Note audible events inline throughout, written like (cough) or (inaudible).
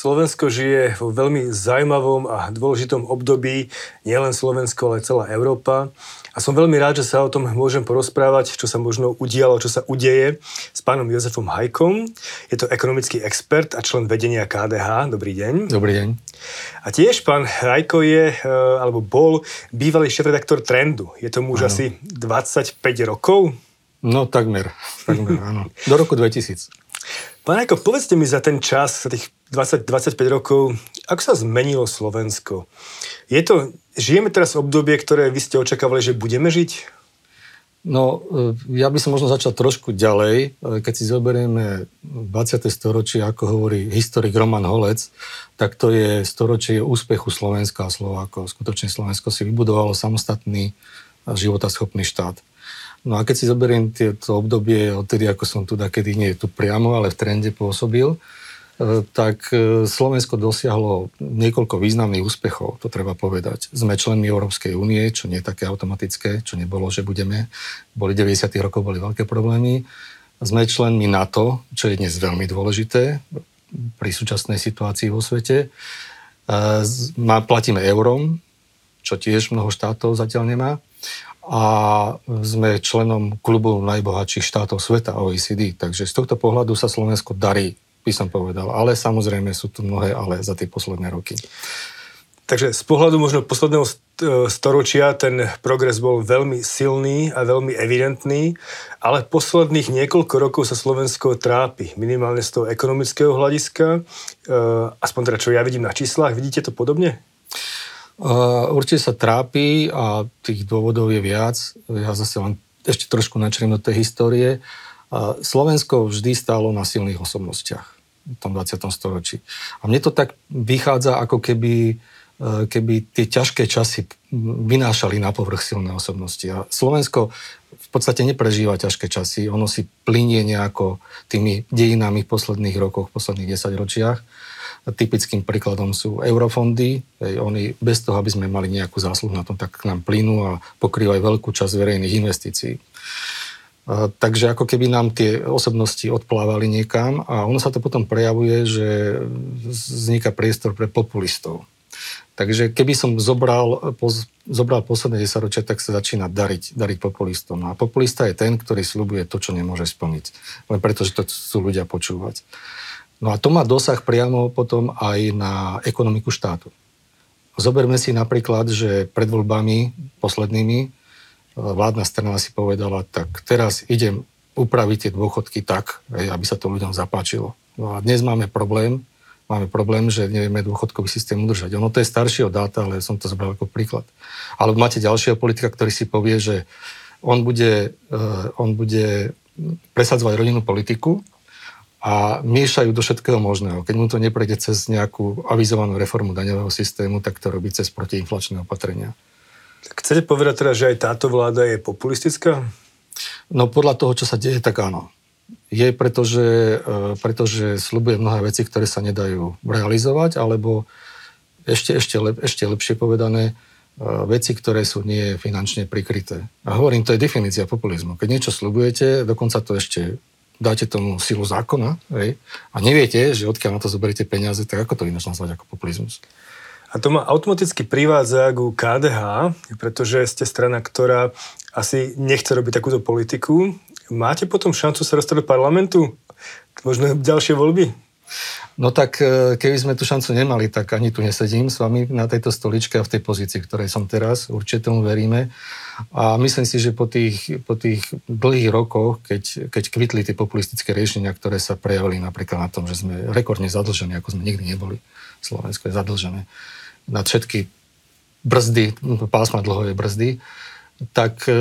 Slovensko žije vo veľmi zaujímavom a dôležitom období, nielen Slovensko, ale celá Európa. A som veľmi rád, že sa o tom môžem porozprávať, čo sa možno udialo, čo sa udeje s pánom Jozefom Hajkom. Je to ekonomický expert a člen vedenia KDH. Dobrý deň. Dobrý deň. A tiež pán Hajko je, e, alebo bol, bývalý šéf-redaktor Trendu. Je tomu už ano. asi 25 rokov? No takmer, (laughs) takmer, áno. Do roku 2000. Pán Hajko, povedzte mi za ten čas, za tých 20-25 rokov, ako sa zmenilo Slovensko? Je to, žijeme teraz obdobie, ktoré vy ste očakávali, že budeme žiť? No, e, ja by som možno začal trošku ďalej. E, keď si zoberieme 20. storočie, ako hovorí historik Roman Holec, tak to je storočie úspechu Slovenska a Slovákov. Skutočne Slovensko si vybudovalo samostatný životaschopný štát. No a keď si zoberiem tieto obdobie, odtedy ako som tu, kedy nie je tu priamo, ale v trende pôsobil, e, tak e, Slovensko dosiahlo niekoľko významných úspechov, to treba povedať. Sme členmi Európskej únie, čo nie je také automatické, čo nebolo, že budeme. Boli 90. rokov, boli veľké problémy. Sme členmi NATO, čo je dnes veľmi dôležité pri súčasnej situácii vo svete. E, platíme eurom, čo tiež mnoho štátov zatiaľ nemá a sme členom klubu najbohatších štátov sveta OECD, takže z tohto pohľadu sa Slovensko darí, by som povedal. Ale samozrejme sú tu mnohé ale za tie posledné roky. Takže z pohľadu možno posledného storočia ten progres bol veľmi silný a veľmi evidentný, ale posledných niekoľko rokov sa Slovensko trápi, minimálne z toho ekonomického hľadiska, e, aspoň teda čo ja vidím na číslach. Vidíte to podobne? Určite sa trápi a tých dôvodov je viac. Ja zase len ešte trošku načriem do tej histórie. Slovensko vždy stálo na silných osobnostiach v tom 20. storočí. A mne to tak vychádza, ako keby, e, keby tie ťažké časy vynášali na povrch silné osobnosti. A Slovensko v podstate neprežíva ťažké časy. Ono si plinie nejako tými dejinami v posledných rokoch, v posledných 10 ročiach. Typickým príkladom sú eurofondy. Hej, oni bez toho, aby sme mali nejakú zásluhu na tom, tak k nám plynú a pokrývajú veľkú časť verejných investícií. Takže ako keby nám tie osobnosti odplávali niekam a ono sa to potom prejavuje, že vzniká priestor pre populistov. Takže keby som zobral, poz, zobral posledné 10 ročia, tak sa začína dariť, dariť populistom. A populista je ten, ktorý slúbuje to, čo nemôže splniť. Len preto, že to chcú ľudia počúvať. No a to má dosah priamo potom aj na ekonomiku štátu. Zoberme si napríklad, že pred voľbami poslednými e, vládna strana si povedala, tak teraz idem upraviť tie dôchodky tak, aby sa to ľuďom zapáčilo. No a dnes máme problém, máme problém, že nevieme dôchodkový systém udržať. Ono to je staršieho dáta, ale som to zobral ako príklad. Alebo máte ďalšieho politika, ktorý si povie, že on bude, e, on bude presadzovať rodinnú politiku, a miešajú do všetkého možného. Keď mu to neprejde cez nejakú avizovanú reformu daňového systému, tak to robí cez protiinflačné opatrenia. Tak chcete povedať teda, že aj táto vláda je populistická? No podľa toho, čo sa deje, tak áno. Je, pretože, e, pretože slubuje mnohé veci, ktoré sa nedajú realizovať, alebo ešte, ešte, lep, ešte lepšie povedané, e, veci, ktoré sú nie finančne prikryté. A hovorím, to je definícia populizmu. Keď niečo slubujete, dokonca to ešte dáte tomu silu zákona hej, a neviete, že odkiaľ na to zoberiete peniaze, tak ako to ináč nazvať ako populizmus? A to ma automaticky privádza ku KDH, pretože ste strana, ktorá asi nechce robiť takúto politiku. Máte potom šancu sa dostať do parlamentu? Možno ďalšie voľby? No tak e, keby sme tú šancu nemali, tak ani tu nesedím s vami na tejto stoličke a v tej pozícii, ktorej som teraz. Určite tomu veríme. A myslím si, že po tých, po tých dlhých rokoch, keď, keď kvitli tie populistické riešenia, ktoré sa prejavili napríklad na tom, že sme rekordne zadlžení, ako sme nikdy neboli, Slovensko je zadlžené, na všetky brzdy, pásma dlhové brzdy, tak e,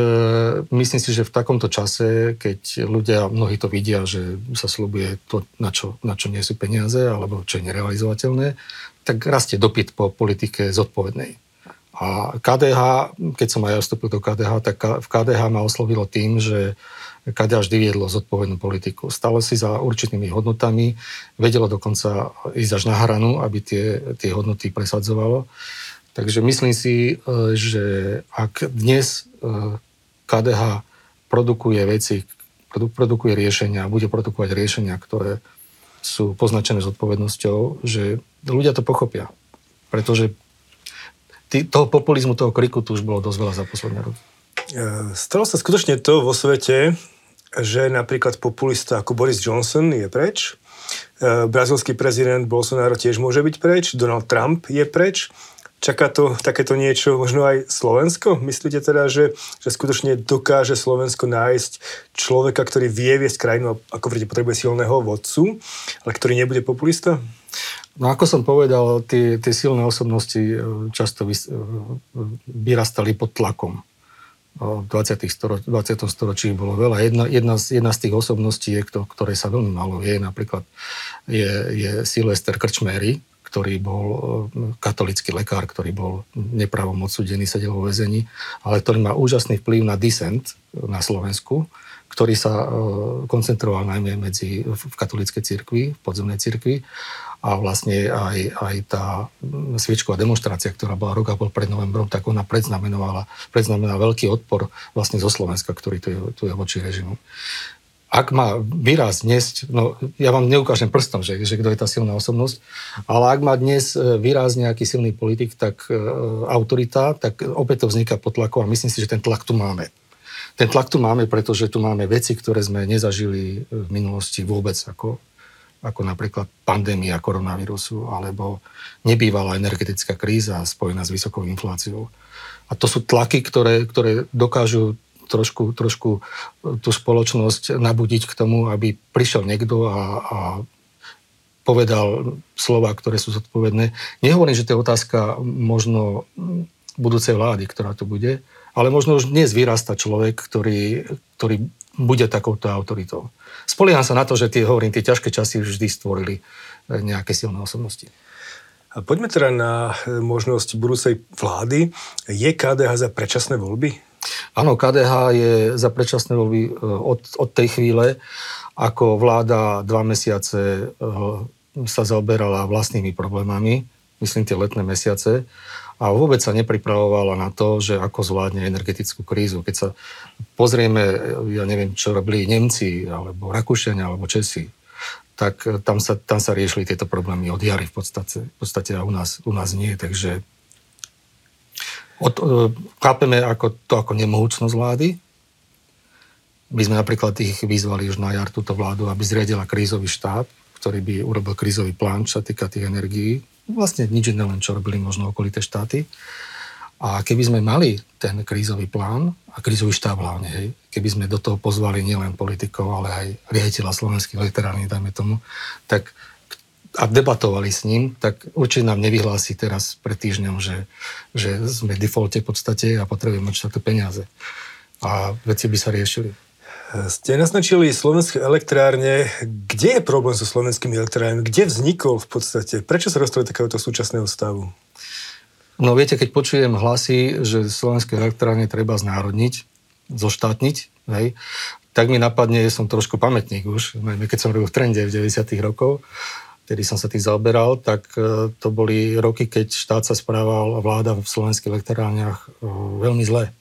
myslím si, že v takomto čase, keď ľudia, mnohí to vidia, že sa slúbuje to, na čo, na čo nie sú peniaze, alebo čo je nerealizovateľné, tak rastie dopyt po politike zodpovednej. A KDH, keď som aj ja vstúpil do KDH, tak v KDH ma oslovilo tým, že KDH vždy viedlo zodpovednú politiku. Stalo si za určitými hodnotami, vedelo dokonca ísť až na hranu, aby tie, tie hodnoty presadzovalo. Takže myslím si, e, že ak dnes e, KDH produkuje veci, produkuje riešenia, bude produkovať riešenia, ktoré sú poznačené zodpovednosťou, že ľudia to pochopia. Pretože toho populizmu, toho kriku tu už bolo dosť veľa za posledné roky. E, stalo sa skutočne to vo svete, že napríklad populista ako Boris Johnson je preč, e, brazilský prezident Bolsonaro tiež môže byť preč, Donald Trump je preč, Čaká to takéto niečo možno aj Slovensko? Myslíte teda, že, že skutočne dokáže Slovensko nájsť človeka, ktorý vie viesť krajinu, ako vrite, potrebuje silného vodcu, ale ktorý nebude populista? No ako som povedal, tie, tie silné osobnosti e, často vys, e, vyrastali pod tlakom. V 20. Storo, 20. storočí bolo veľa. Jedna, jedna, z, jedna z tých osobností, je, ktoré sa veľmi malo vie, napríklad je, je Sylvester Krčmery, ktorý bol katolický lekár, ktorý bol nepravom odsudený, sedel vo väzení, ale ktorý má úžasný vplyv na dissent na Slovensku, ktorý sa koncentroval najmä medzi, v katolíckej cirkvi, v podzemnej cirkvi a vlastne aj, aj tá sviečková demonstrácia, ktorá bola rok a pol pred novembrom, tak ona predznamenovala, predznamenala veľký odpor vlastne zo Slovenska, ktorý tu je, tu je voči režimu ak má výraz dnes, no ja vám neukážem prstom, že, že kto je tá silná osobnosť, ale ak má dnes e, výraz nejaký silný politik, tak e, autorita, tak opäť to vzniká pod tlakom a myslím si, že ten tlak tu máme. Ten tlak tu máme, pretože tu máme veci, ktoré sme nezažili v minulosti vôbec, ako, ako napríklad pandémia koronavírusu, alebo nebývalá energetická kríza spojená s vysokou infláciou. A to sú tlaky, ktoré, ktoré dokážu trošku, trošku e, tú spoločnosť nabudiť k tomu, aby prišiel niekto a, a povedal slova, ktoré sú zodpovedné. Nehovorím, že to je otázka možno budúcej vlády, ktorá tu bude, ale možno už dnes vyrasta človek, ktorý, ktorý bude takouto autoritou. Spolieham sa na to, že tie, hovorím, tie ťažké časy vždy stvorili e, nejaké silné osobnosti. A poďme teda na e, možnosť budúcej vlády. Je KDH za predčasné voľby? Áno, KDH je za predčasné voľby e, od, od tej chvíle, ako vláda dva mesiace sa zaoberala vlastnými problémami, myslím tie letné mesiace, a vôbec sa nepripravovala na to, že ako zvládne energetickú krízu. Keď sa pozrieme, ja neviem, čo robili Nemci, alebo Rakúšania, alebo Česi, tak tam sa, tam sa riešili tieto problémy od jary v podstate, v podstate a u nás, u nás nie. Takže od, e, chápeme ako, to ako nemohúcnosť vlády. My sme napríklad ich vyzvali už na jar túto vládu, aby zriadila krízový štáb, ktorý by urobil krízový plán, čo sa týka tých energií. Vlastne nič iné, len čo robili možno okolité štáty. A keby sme mali ten krízový plán a krízový štáb hlavne, hej, keby sme do toho pozvali nielen politikov, ale aj riaditeľa slovenských elektrární, dajme tomu, tak a debatovali s ním, tak určite nám nevyhlási teraz pred týždňom, že, že sme v defalte v podstate a potrebujeme takto peniaze. A veci by sa riešili. Ste naznačili slovenské elektrárne. Kde je problém so slovenskými elektrárňami? Kde vznikol v podstate? Prečo sa dostali takéhoto súčasného stavu? No viete, keď počujem hlasy, že slovenské elektrárne treba znárodniť, zoštátniť, hej, tak mi napadne, som trošku pamätník už, najmä keď som robil v trende v 90 rokov, kedy som sa tým zaoberal, tak e, to boli roky, keď štát sa správal vláda v slovenských elektrárniach e, veľmi zle.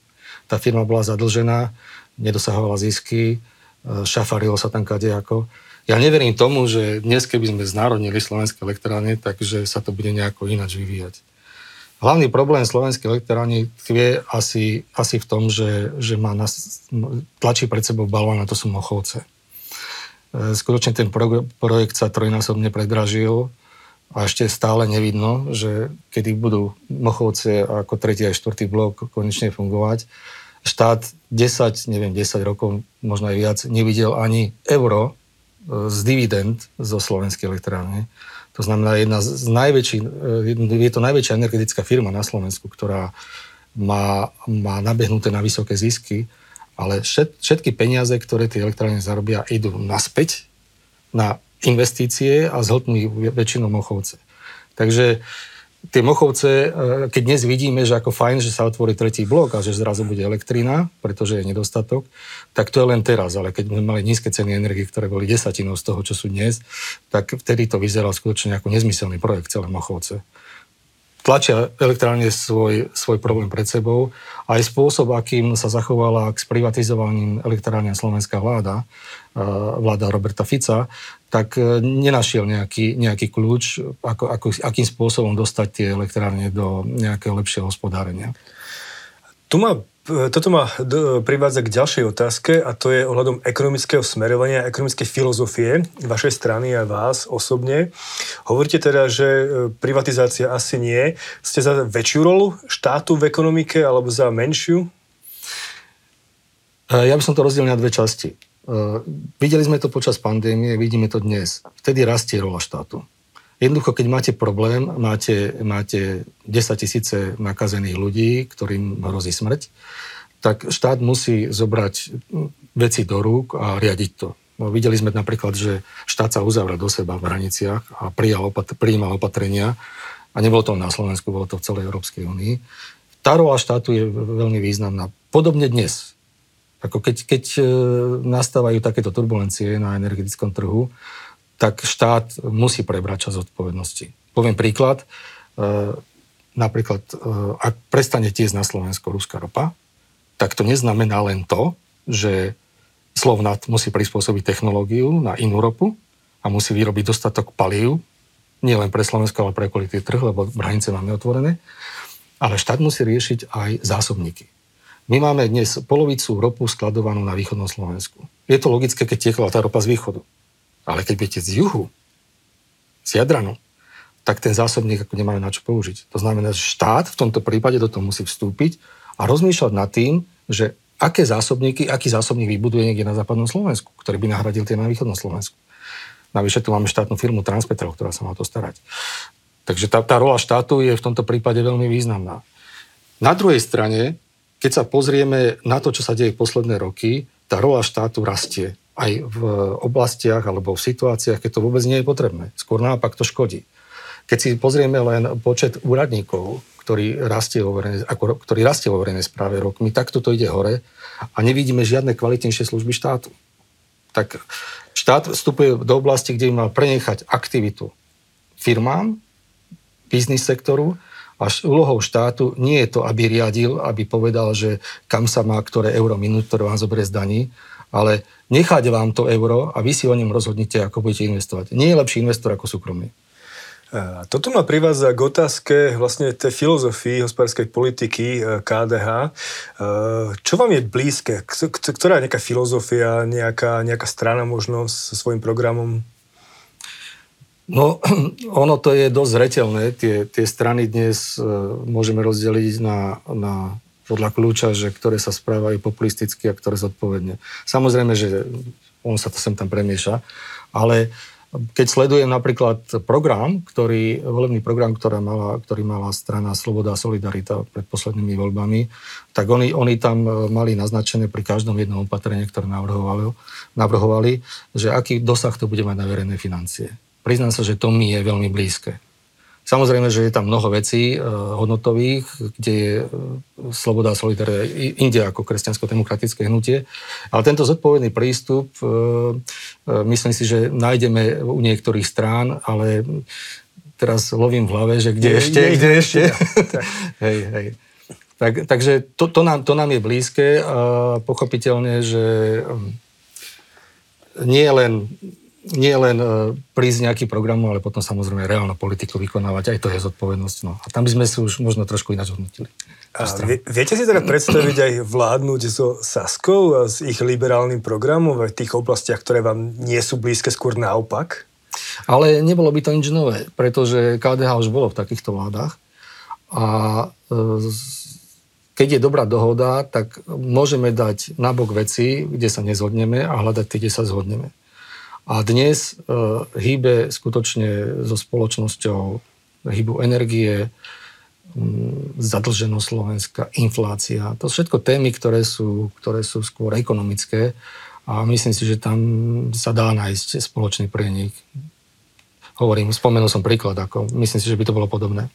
Tá firma bola zadlžená, nedosahovala zisky, e, šafarilo sa tam kadejako. Ja neverím tomu, že dnes, keby sme znárodnili slovenské elektrárne, takže sa to bude nejako ináč vyvíjať. Hlavný problém slovenskej elektrárne tkvie asi, asi v tom, že, že má nas, tlačí pred sebou balón a to sú mochovce. E, skutočne ten projekt sa trojnásobne predražil a ešte stále nevidno, že kedy budú Mochovce ako tretí a štvrtý blok konečne fungovať. Štát 10, neviem, 10 rokov, možno aj viac, nevidel ani euro e, z dividend zo slovenskej elektrárne. To znamená, jedna z najväčší, e, je to najväčšia energetická firma na Slovensku, ktorá má, má nabehnuté na vysoké zisky ale všetky peniaze, ktoré tie elektrárne zarobia, idú naspäť na investície a zhltnú ich väčšinou mochovce. Takže tie mochovce, e, keď dnes vidíme, že ako fajn, že sa otvorí tretí blok a že zrazu bude elektrina, pretože je nedostatok, tak to je len teraz. Ale keď sme mali nízke ceny energie, ktoré boli desatinou z toho, čo sú dnes, tak vtedy to vyzeralo skutočne ako nezmyselný projekt celé mochovce tlačia elektrárne svoj, svoj problém pred sebou. Aj spôsob, akým sa zachovala k sprivatizovaním elektrárne slovenská vláda, vláda Roberta Fica, tak e, nenašiel nejaký, nejaký kľúč, ako, ako, akým spôsobom dostať tie elektrárne do nejakého lepšieho hospodárenia. Tu ma, e, toto ma privádza k ďalšej otázke a to je ohľadom ekonomického smerovania, ekonomickej filozofie vašej strany a vás osobne. Hovoríte teda, že e, privatizácia asi nie. Ste za väčšiu rolu štátu v ekonomike alebo za menšiu? Ja by som to rozdelil na dve časti. Uh, videli sme to počas pandémie, vidíme to dnes. Vtedy rastie rola štátu. Jednoducho, keď máte problém, máte, máte 10 tisíce nakazených ľudí, ktorým hrozí smrť, tak štát musí zobrať veci do rúk a riadiť to. No, videli sme napríklad, že štát sa uzavrel do seba v hraniciach a prijal opat- prijímal opatrenia a nebolo to na Slovensku, bolo to v celej Európskej únii. Tá rola štátu je veľmi významná. Podobne dnes. Ako keď, keď e, nastávajú takéto turbulencie na energetickom trhu, tak štát musí prebrať čas odpovednosti. Poviem príklad. E, napríklad, e, ak prestane tiesť na Slovensko ruská ropa, tak to neznamená len to, že Slovnat musí prispôsobiť technológiu na inú ropu a musí vyrobiť dostatok palív, nie len pre Slovensko, ale pre okolitý trh, lebo hranice máme otvorené. Ale štát musí riešiť aj zásobníky. My máme dnes polovicu ropu skladovanú na východnom Slovensku. Je to logické, keď tiekla tá ropa z východu. Ale keď budete z juhu, z Jadranu, tak ten zásobník ako nemajú na čo použiť. To znamená, že štát v tomto prípade do toho musí vstúpiť a rozmýšľať nad tým, že aké zásobníky, aký zásobník vybuduje niekde na západnom Slovensku, ktorý by nahradil tie na východnom Slovensku. Navyše tu máme štátnu firmu Transpetrol, ktorá sa má to starať. Takže tá, tá rola štátu je v tomto prípade veľmi významná. Na druhej strane keď sa pozrieme na to, čo sa deje posledné roky, tá rola štátu rastie aj v oblastiach alebo v situáciách, keď to vôbec nie je potrebné. Skôr naopak to škodí. Keď si pozrieme len počet úradníkov, ktorý rastie vo verejnej, ako, ktorý rastie vo verejnej správe rokmi, tak toto ide hore a nevidíme žiadne kvalitnejšie služby štátu. Tak štát vstupuje do oblasti, kde má prenechať aktivitu firmám, biznis sektoru až úlohou štátu nie je to, aby riadil, aby povedal, že kam sa má ktoré euro minút, ktoré vám zoberie z daní, ale nechať vám to euro a vy si o ňom rozhodnite, ako budete investovať. Nie je lepší investor ako súkromný. Toto ma privádza k otázke vlastne tej filozofii hospodárskej politiky e, KDH. E, čo vám je blízke? Ktorá je nejaká filozofia, nejaká, nejaká strana možno so svojím programom? No, (clears throat) ono to je dosť zretelné. Tie, tie strany dnes e, môžeme rozdeliť na, na podľa kľúča, že ktoré sa správajú populisticky a ktoré zodpovedne. Samozrejme, že on sa to sem tam premieša, ale keď sledujem napríklad program, ktorý, volebný program, ktorá mala, ktorý mala strana Sloboda a Solidarita pred poslednými voľbami, tak oni, oni tam e, mali naznačené pri každom jednom opatrení, ktoré navrhovali, navrhovali, že aký dosah to bude mať na verejné financie priznám sa, že to mi je veľmi blízke. Samozrejme, že je tam mnoho vecí e, hodnotových, kde je e, sloboda a solidarita inde ako kresťansko-demokratické hnutie, ale tento zodpovedný prístup, e, e, myslím si, že nájdeme u niektorých strán, ale teraz lovím v hlave, že kde je, ešte, je, kde je, ešte. (laughs) hej, hej. Tak, takže to, to, nám, to nám je blízke a pochopiteľne, že nie len nie len e, prísť nejaký program, ale potom samozrejme reálnu politiku vykonávať, aj to je zodpovednosť. No. A tam by sme si už možno trošku ináč hodnotili. A vie, viete si teda predstaviť aj vládnuť so Saskou a s ich liberálnym programom v tých oblastiach, ktoré vám nie sú blízke, skôr naopak? Ale nebolo by to nič nové, pretože KDH už bolo v takýchto vládach a e, keď je dobrá dohoda, tak môžeme dať nabok veci, kde sa nezhodneme a hľadať tie, kde sa zhodneme. A dnes uh, hýbe skutočne so spoločnosťou hýbu energie, um, zadlženosť Slovenska, inflácia. To sú všetko témy, ktoré sú, ktoré sú skôr ekonomické a myslím si, že tam sa dá nájsť spoločný prienik. Hovorím, spomenul som príklad, ako myslím si, že by to bolo podobné.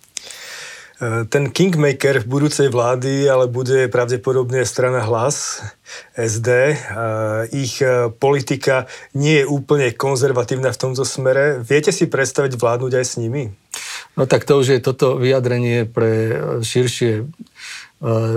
E, ten kingmaker v budúcej vlády ale bude pravdepodobne strana hlas SD. E, ich e, politika nie je úplne konzervatívna v tomto smere. Viete si predstaviť vládnuť aj s nimi? No tak to už je toto vyjadrenie pre širšie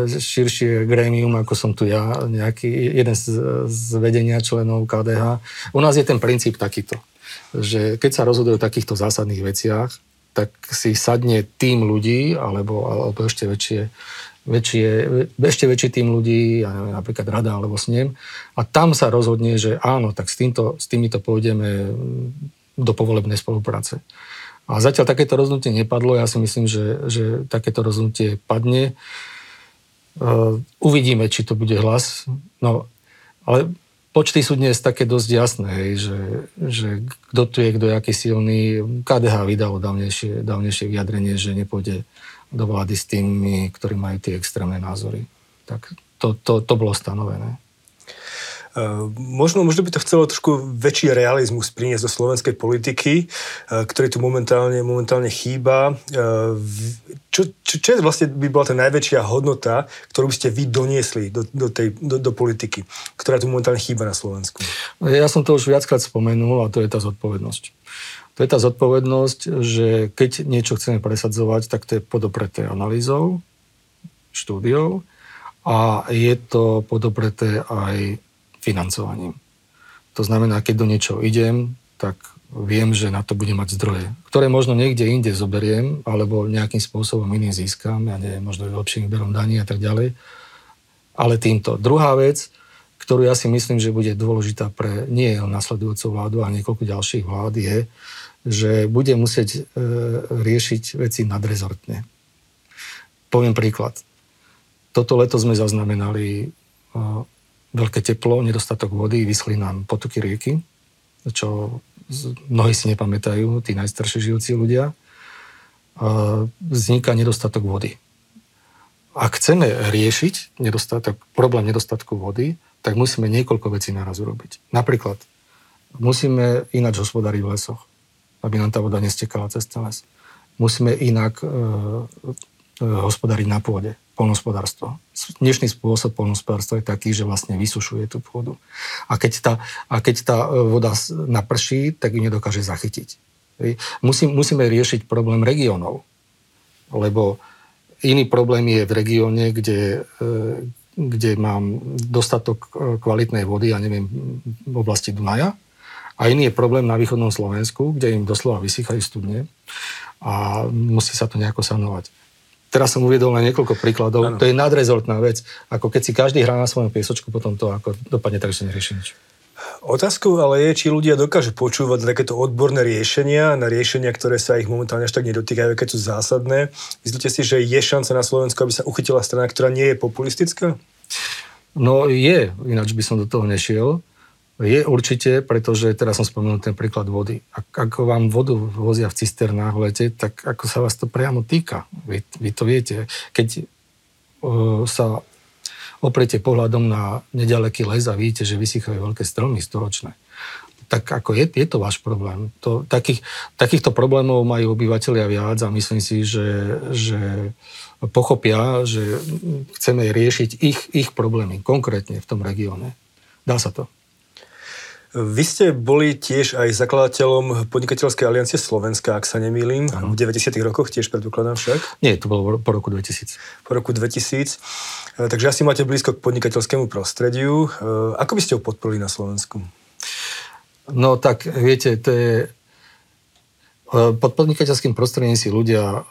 širšie grémium, ako som tu ja, nejaký jeden z, z vedenia členov KDH. U nás je ten princíp takýto. že keď sa rozhodujú o takýchto zásadných veciach, tak si sadne tým ľudí, alebo, alebo ešte väčšie, väčšie, ešte väčší tým ľudí, ja neviem, napríklad rada alebo snem, a tam sa rozhodne, že áno, tak s, týmto, s týmito pôjdeme do povolebnej spolupráce. A zatiaľ takéto rozhodnutie nepadlo, ja si myslím, že, že takéto rozhodnutie padne. Uh, uvidíme, či to bude hlas. No, ale počty sú dnes také dosť jasné, hej, že, že kto tu je, kto je aký silný. KDH vydalo dávnejšie, dávnejšie vyjadrenie, že nepôjde do vlády s tými, ktorí majú tie extrémne názory. Tak to, to, to bolo stanovené. Uh, možno, možno by to chcelo trošku väčší realizmus priniesť do slovenskej politiky, uh, ktorý tu momentálne, momentálne chýba. Uh, čo, čo, čo je vlastne by bola tá najväčšia hodnota, ktorú by ste vy doniesli do, do, tej, do, do politiky, ktorá tu momentálne chýba na Slovensku? Ja som to už viackrát spomenul a to je tá zodpovednosť. To je tá zodpovednosť, že keď niečo chceme presadzovať, tak to je podopreté analýzou, štúdiou a je to podopreté aj financovaním. To znamená, keď do niečoho idem, tak viem, že na to budem mať zdroje, ktoré možno niekde inde zoberiem, alebo nejakým spôsobom iným získam, ja neviem, možno lepším výberom daní a tak ďalej. Ale týmto. Druhá vec, ktorú ja si myslím, že bude dôležitá pre nie nasledujúcu vládu a niekoľko ďalších vlád je, že bude musieť e, riešiť veci nadrezortne. Poviem príklad. Toto leto sme zaznamenali e, veľké teplo, nedostatok vody, vyschli nám potoky rieky, čo mnohí si nepamätajú, tí najstarší žijúci ľudia, vzniká nedostatok vody. Ak chceme riešiť nedostatok, problém nedostatku vody, tak musíme niekoľko vecí naraz urobiť. Napríklad musíme ináč hospodariť v lesoch, aby nám tá voda nestekala cez ten les. Musíme inak e, e, hospodariť na pôde polnospodárstvo. Dnešný spôsob polnospodárstva je taký, že vlastne vysušuje tú pôdu. A keď tá, a keď tá e, voda naprší, tak ju nedokáže zachytiť. Musí, musíme riešiť problém regiónov, lebo iný problém je v regióne, kde, e, kde mám dostatok kvalitnej vody, ja neviem, v oblasti Dunaja, a iný je problém na východnom Slovensku, kde im doslova vysychajú studne a musí sa to nejako sanovať. Teraz som uviedol na niekoľko príkladov. Ano. To je nadrezortná vec. Ako keď si každý hrá na svojom piesočku, potom to ako dopadne tak, že nerieši nič. Otázkou ale je, či ľudia dokážu počúvať takéto odborné riešenia, na riešenia, ktoré sa ich momentálne až tak nedotýkajú, keď sú zásadné. Myslíte si, že je šanca na Slovensku, aby sa uchytila strana, ktorá nie je populistická? No je, ináč by som do toho nešiel. Je určite, pretože teraz som spomenul ten príklad vody. Ak, ako vám vodu vozia v cisternách v lete, tak ako sa vás to priamo týka. Vy, vy to viete. Keď uh, sa opriete pohľadom na nedaleký les a vidíte, že vysychajú veľké stromy storočné, tak ako je, je to váš problém. To, takých, takýchto problémov majú obyvateľia viac a myslím si, že, že pochopia, že chceme riešiť ich, ich problémy konkrétne v tom regióne. Dá sa to. Vy ste boli tiež aj zakladateľom Podnikateľskej aliancie Slovenska, ak sa nemýlim, ano. v 90. rokoch, tiež predpokladám však. Nie, to bolo po roku 2000. Po roku 2000. E, takže asi máte blízko k podnikateľskému prostrediu. E, ako by ste ho podporili na Slovensku? No tak, viete, to je... E, pod podnikateľským prostredím si ľudia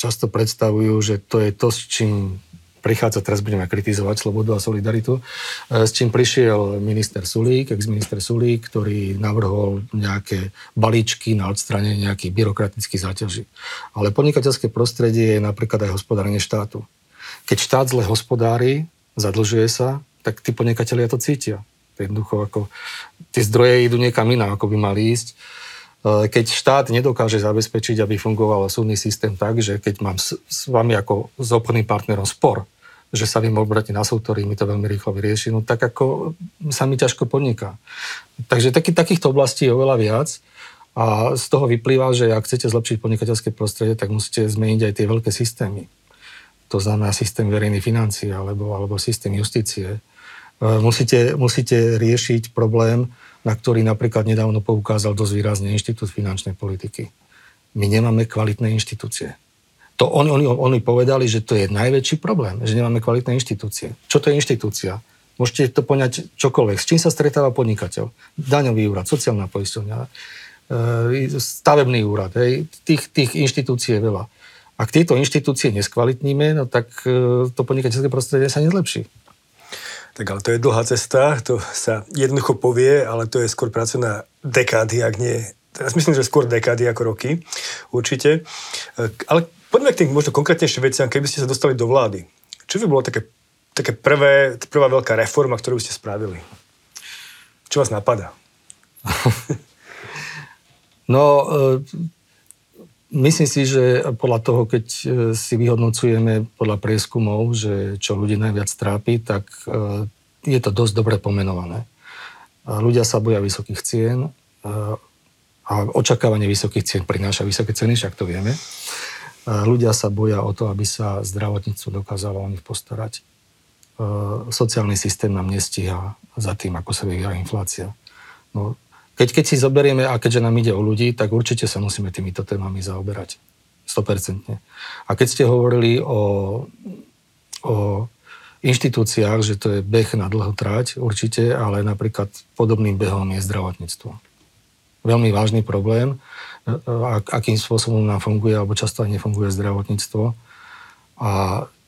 často predstavujú, že to je to, s čím prichádza, teraz budeme kritizovať slobodu a solidaritu, e, s čím prišiel minister Sulík, ex-minister Sulík, ktorý navrhol nejaké balíčky na odstranenie nejakých byrokratických záťaží. Ale podnikateľské prostredie je napríklad aj hospodárenie štátu. Keď štát zle hospodári, zadlžuje sa, tak tí podnikatelia to cítia. Jednoducho ako tie zdroje idú niekam inám, ako by mali ísť keď štát nedokáže zabezpečiť, aby fungoval súdny systém tak, že keď mám s, s vami ako s obchodným partnerom spor, že sa viem obrátiť na súd, ktorý mi to veľmi rýchlo vyrieši, no tak ako sa mi ťažko podniká. Takže taký, takýchto oblastí je oveľa viac a z toho vyplýva, že ak chcete zlepšiť podnikateľské prostredie, tak musíte zmeniť aj tie veľké systémy. To znamená systém verejných financií alebo, alebo systém justície. E, musíte, musíte riešiť problém, na ktorý napríklad nedávno poukázal dosť výrazne Inštitút finančnej politiky. My nemáme kvalitné inštitúcie. To oni, oni, oni povedali, že to je najväčší problém, že nemáme kvalitné inštitúcie. Čo to je inštitúcia? Môžete to poňať čokoľvek. S čím sa stretáva podnikateľ? Daňový úrad, sociálna poisťovňa, stavebný úrad, hej, tých, tých inštitúcií je veľa. Ak tieto inštitúcie neskvalitníme, no tak to podnikateľské prostredie sa nezlepší. Tak ale to je dlhá cesta, to sa jednoducho povie, ale to je skôr práca na dekády, ak nie teraz myslím, že skôr dekády ako roky, určite. Ale poďme k tým možno konkrétnejším veciam, keby ste sa dostali do vlády. Čo by bolo také, také prvé, prvá veľká reforma, ktorú ste spravili? Čo vás napadá? (laughs) no, e, myslím si, že podľa toho, keď e, si vyhodnocujeme podľa prieskumov, že čo ľudí najviac trápi, tak e, je to dosť dobre pomenované. Ľudia sa boja vysokých cien, a očakávanie vysokých cien prináša vysoké ceny, však to vieme. Ľudia sa boja o to, aby sa zdravotníctvo dokázalo o nich postarať. Sociálny systém nám nestíha za tým, ako sa vyvíja inflácia. No, keď, keď si zoberieme, a keďže nám ide o ľudí, tak určite sa musíme týmito témami zaoberať. 100%. A keď ste hovorili o, o inštitúciách, že to je beh na dlhú trať, určite, ale napríklad podobným behom je zdravotníctvo veľmi vážny problém, e, akým spôsobom nám funguje, alebo často aj nefunguje zdravotníctvo. A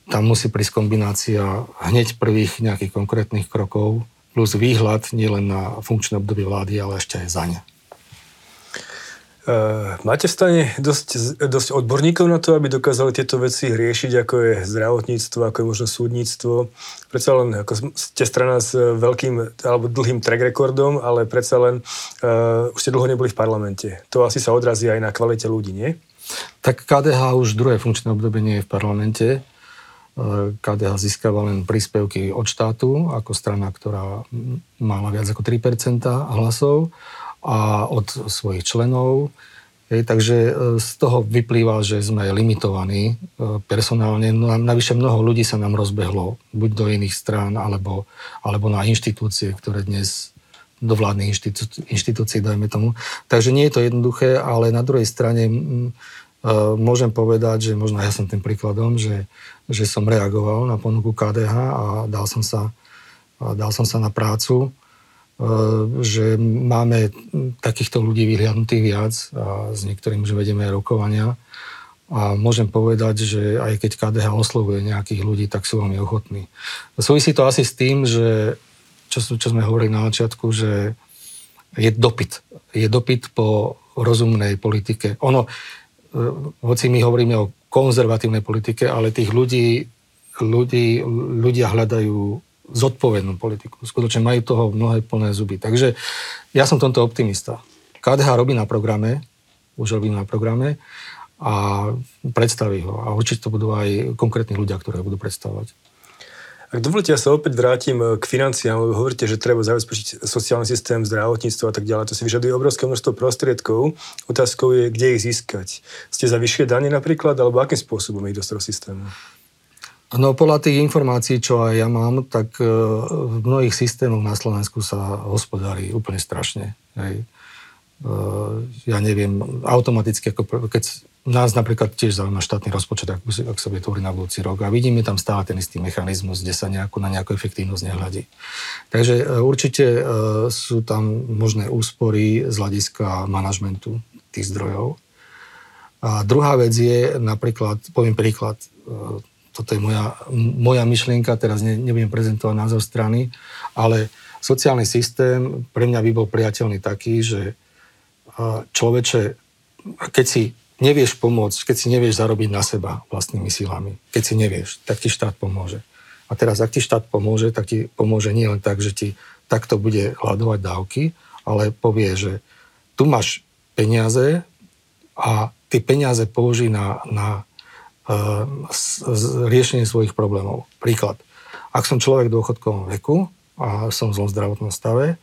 tam musí prísť kombinácia hneď prvých nejakých konkrétnych krokov, plus výhľad nielen na funkčné obdobie vlády, ale ešte aj za ne. Uh, máte v stane dosť, dosť odborníkov na to, aby dokázali tieto veci riešiť, ako je zdravotníctvo, ako je možno súdnictvo. Predsa len ako ste strana s veľkým alebo dlhým track rekordom, ale predsa len uh, už ste dlho neboli v parlamente. To asi sa odrazí aj na kvalite ľudí, nie? Tak KDH už druhé funkčné obdobie nie je v parlamente. KDH získava len príspevky od štátu ako strana, ktorá mala viac ako 3% hlasov a od svojich členov. Takže e, z toho vyplýva, že sme limitovaní e, personálne. No, navyše mnoho ľudí sa nám rozbehlo buď do iných strán, alebo, alebo na inštitúcie, ktoré dnes do vládnych inštitú, inštitúcií, dajme tomu. Takže nie je to jednoduché, ale na druhej strane môžem povedať, že možno ja som tým príkladom, že, že som reagoval na ponuku KDH a dal som sa, dal som sa na prácu E, že máme takýchto ľudí vyhliadnutých viac a s niektorými už vedieme rokovania. A môžem povedať, že aj keď KDH oslovuje nejakých ľudí, tak sú veľmi ochotní. Súvisí to asi s tým, že čo, čo sme hovorili na začiatku, že je dopyt. Je dopyt po rozumnej politike. Ono, hoci my hovoríme o konzervatívnej politike, ale tých ľudí, ľudí ľudia hľadajú zodpovednú politiku. Skutočne majú toho mnohé plné zuby. Takže ja som tomto optimista. KDH robí na programe, už robí na programe a predstaví ho. A určite to budú aj konkrétni ľudia, ktorí ho budú predstavovať. Ak dovolíte, ja sa opäť vrátim k financiám, lebo hovoríte, že treba zabezpečiť sociálny systém, zdravotníctvo a tak ďalej. To si vyžaduje obrovské množstvo prostriedkov. Otázkou je, kde ich získať. Ste za vyššie dane napríklad, alebo akým spôsobom ich dostať do systému? No podľa tých informácií, čo aj ja mám, tak e, v mnohých systémoch na Slovensku sa hospodári úplne strašne. Hej. E, ja neviem, automaticky, ako keď nás napríklad tiež zaujíma štátny rozpočet, ak, ak sa tvoriť na budúci rok a vidíme tam stále ten istý mechanizmus, kde sa nejako, na nejakú efektívnosť nehľadí. Takže e, určite sú tam možné úspory z hľadiska manažmentu tých zdrojov. A druhá vec je napríklad, poviem príklad, toto je moja, moja myšlienka, teraz ne, nebudem prezentovať názor strany, ale sociálny systém pre mňa by bol priateľný taký, že človeče, keď si nevieš pomôcť, keď si nevieš zarobiť na seba vlastnými silami, keď si nevieš, tak ti štát pomôže. A teraz, ak ti štát pomôže, tak ti pomôže nie len tak, že ti takto bude hľadovať dávky, ale povie, že tu máš peniaze a ty peniaze použij na, na riešenie svojich problémov. Príklad. Ak som človek v dôchodkovom veku a som v zlom zdravotnom stave,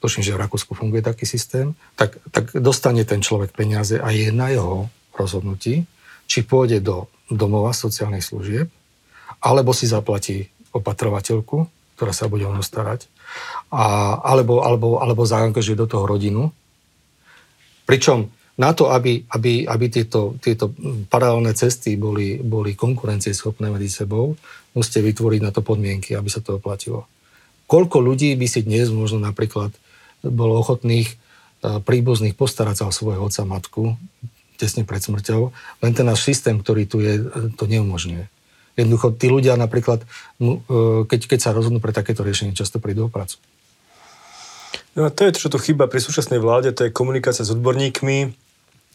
tuším, že v Rakúsku funguje taký systém, tak, tak dostane ten človek peniaze a je na jeho rozhodnutí, či pôjde do domova sociálnych služieb, alebo si zaplatí opatrovateľku, ktorá sa bude o ňu starať, a, alebo, alebo, alebo zaangažuje do toho rodinu. Pričom na to, aby, aby, aby tieto, tieto paralelné cesty boli, boli konkurencieschopné medzi sebou, musíte vytvoriť na to podmienky, aby sa to oplatilo. Koľko ľudí by si dnes možno napríklad bolo ochotných príbuzných postarať sa o svojho otca matku tesne pred smrťou, len ten náš systém, ktorý tu je, to neumožňuje. Jednoducho, tí ľudia napríklad, keď, keď sa rozhodnú pre takéto riešenie, často prídu o prácu. No a to je čo tu chýba pri súčasnej vláde, to je komunikácia s odborníkmi,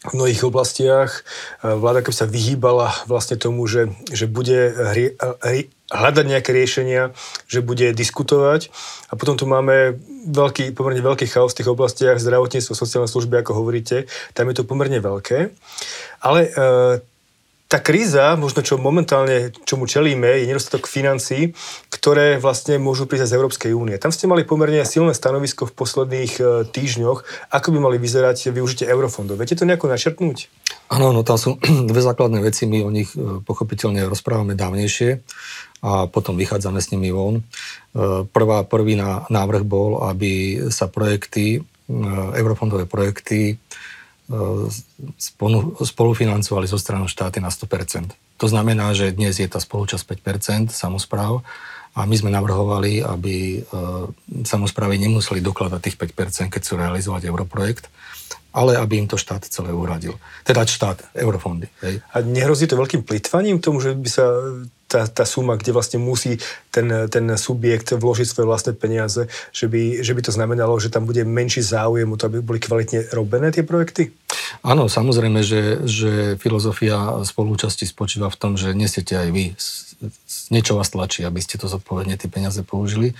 v mnohých oblastiach. Vláda keby sa vyhýbala vlastne tomu, že, že bude hri, hľadať nejaké riešenia, že bude diskutovať. A potom tu máme veľký, pomerne veľký chaos v tých oblastiach, zdravotníctvo, sociálne služby, ako hovoríte. Tam je to pomerne veľké. Ale e, tá kríza, možno čo momentálne, čomu čelíme, je nedostatok financí, ktoré vlastne môžu prísť z Európskej únie. Tam ste mali pomerne silné stanovisko v posledných e, týždňoch, ako by mali vyzerať využitie eurofondov. Viete to nejako načrtnúť? Áno, no tam sú (clears throat) dve základné veci, my o nich e, pochopiteľne rozprávame dávnejšie a potom vychádzame s nimi von. E, prvá, prvý návrh bol, aby sa projekty, eurofondové projekty spolufinancovali zo stranu štáty na 100%. To znamená, že dnes je tá spolúčasť 5% samozpráv a my sme navrhovali, aby e, samozprávy nemuseli dokladať tých 5%, keď sú realizovať europrojekt, ale aby im to štát celé uhradil. Teda štát, eurofondy. Hej. A nehrozí to veľkým plitvaním tomu, že by sa tá, tá suma, kde vlastne musí ten, ten subjekt vložiť svoje vlastné peniaze, že by, že by to znamenalo, že tam bude menší záujem o to, aby boli kvalitne robené tie projekty? Áno, samozrejme, že, že filozofia spolúčasti spočíva v tom, že nesiete aj vy, niečo vás tlačí, aby ste to zodpovedne tie peniaze použili,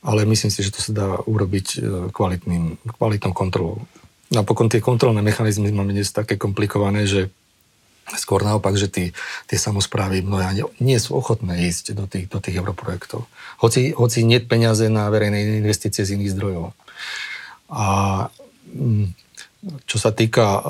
ale myslím si, že to sa dá urobiť e, kvalitným, kvalitnou kontrolou. Napokon tie kontrolné mechanizmy máme dnes také komplikované, že Skôr naopak, že tí, tie samozprávy mnohé nie sú ochotné ísť do tých, do tých europrojektov. Hoci, hoci nie peniaze na verejné investície z iných zdrojov. A mm, čo sa týka uh,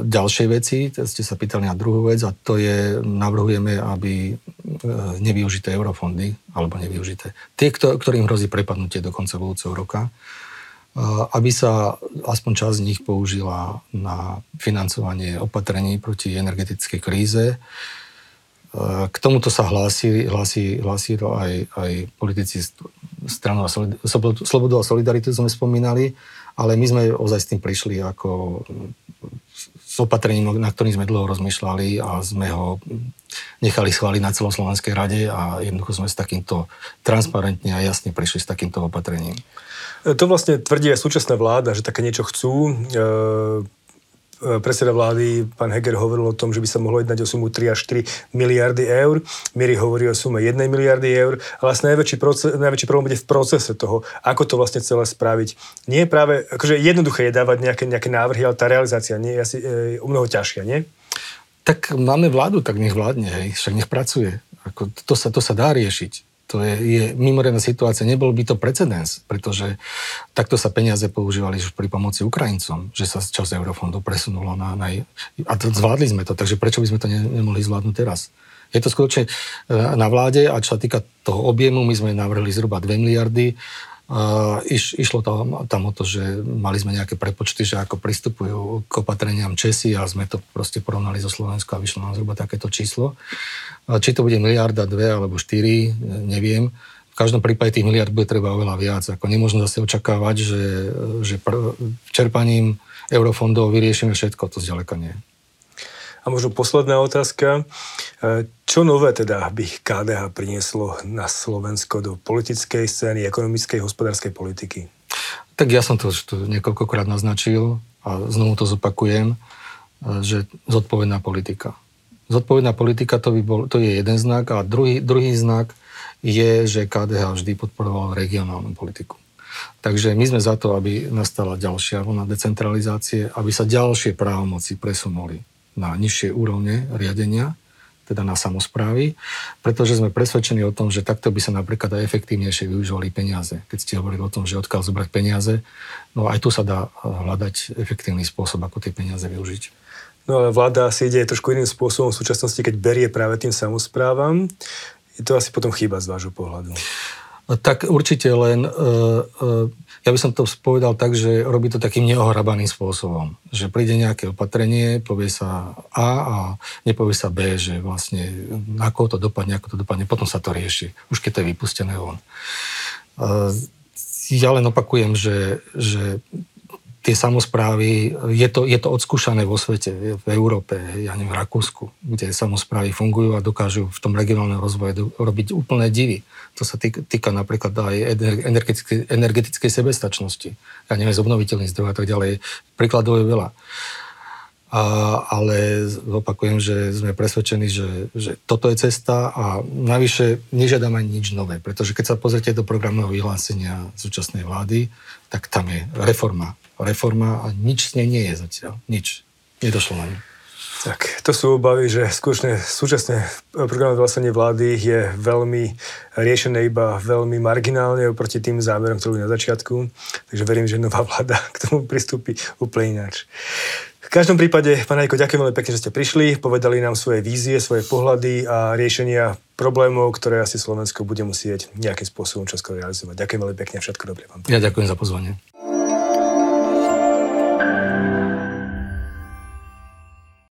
ďalšej veci, ste sa pýtali na druhú vec a to je, navrhujeme, aby uh, nevyužité eurofondy, alebo nevyužité, tie, ktorým hrozí prepadnutie do konca budúceho roka, aby sa aspoň časť z nich použila na financovanie opatrení proti energetickej kríze. K tomuto sa hlási, hlási, hlási to aj, aj politici stranu a Slobodu a Solidaritu sme spomínali, ale my sme ozaj s tým prišli ako s opatrením, na ktorým sme dlho rozmýšľali a sme ho nechali schváliť na celoslovenskej rade a jednoducho sme s takýmto transparentne a jasne prišli s takýmto opatrením. To vlastne tvrdí aj súčasná vláda, že také niečo chcú. E, predseda vlády, pán Heger, hovoril o tom, že by sa mohlo jednať o sumu 3 až 4 miliardy eur. Miery hovorí o sume 1 miliardy eur. A vlastne najväčší, proces, najväčší problém bude v procese toho, ako to vlastne celé spraviť. Nie je práve, akože jednoduché je dávať nejaké, nejaké návrhy, ale tá realizácia nie je asi e, o mnoho ťažšia, nie? Tak máme vládu, tak nech vládne, hej, však nech pracuje. Ako, to, sa, to sa dá riešiť. To je, je mimoriadná situácia. Nebol by to precedens, pretože takto sa peniaze používali už pri pomoci Ukrajincom, že sa čas eurofondov presunulo na... na a to, zvládli sme to, takže prečo by sme to ne, nemohli zvládnuť teraz? Je to skutočne e, na vláde a čo sa týka toho objemu, my sme navrhli zhruba 2 miliardy iš, išlo tam, tam o to, že mali sme nejaké prepočty, že ako pristupujú k opatreniam Česi a sme to proste porovnali so Slovenskou a vyšlo nám zhruba takéto číslo. Či to bude miliarda, dve alebo štyri, neviem. V každom prípade tých miliard bude treba oveľa viac. Ako nemôžno zase očakávať, že, že pr- čerpaním eurofondov vyriešime všetko, to zďaleka nie. A možno posledná otázka. E, čo nové teda by KDH prinieslo na Slovensko do politickej scény, ekonomickej, hospodárskej politiky? Tak ja som to už tu niekoľkokrát naznačil a znovu to zopakujem, e, že zodpovedná politika. Zodpovedná politika to, by bol, to je jeden znak a druhý, druhý znak je, že KDH vždy podporoval regionálnu politiku. Takže my sme za to, aby nastala ďalšia vlna decentralizácie, aby sa ďalšie právomoci presunuli na nižšie úrovne riadenia, teda na samozprávy, pretože sme presvedčení o tom, že takto by sa napríklad aj efektívnejšie využívali peniaze. Keď ste hovorili o tom, že odkiaľ zobrať peniaze, no aj tu sa dá hľadať efektívny spôsob, ako tie peniaze využiť. No ale vláda si ide trošku iným spôsobom v súčasnosti, keď berie práve tým samozprávam. Je to asi potom chyba z vášho pohľadu. Tak určite len, e, e, ja by som to povedal tak, že robí to takým neohrabaným spôsobom. Že príde nejaké opatrenie, povie sa A a nepovie sa B, že vlastne ako to dopadne, ako to dopadne, potom sa to rieši, už keď to je vypustené von. E, ja len opakujem, že, že tie samozprávy, je to, je to odskúšané vo svete, v Európe, ja neviem, v Rakúsku, kde samozprávy fungujú a dokážu v tom regionálnom rozvoje do, robiť úplné divy. To sa týka, týka napríklad aj energetickej, energetickej sebestačnosti. Ja neviem, z obnoviteľných zdrojov a tak ďalej. Príkladov je veľa. A, ale opakujem, že sme presvedčení, že, že toto je cesta a navyše nežiadam ani nič nové, pretože keď sa pozrite do programového vyhlásenia súčasnej vlády, tak tam je reforma. Reforma a nič s nej nie je zatiaľ. Nič. Nedošlo na ňu. Tak, to sú obavy, že skutočne súčasné programové vyhlásenie vlády je veľmi riešené iba veľmi marginálne oproti tým zámerom, ktorú na začiatku. Takže verím, že nová (laughs) vláda k tomu pristúpi úplne ináč. V každom prípade, pán Hajko, ďakujem veľmi pekne, že ste prišli, povedali nám svoje vízie, svoje pohľady a riešenia problémov, ktoré asi Slovensko bude musieť nejakým spôsobom čoskoro realizovať. Ďakujem veľmi pekne, všetko dobré vám. Ja ďakujem za pozvanie.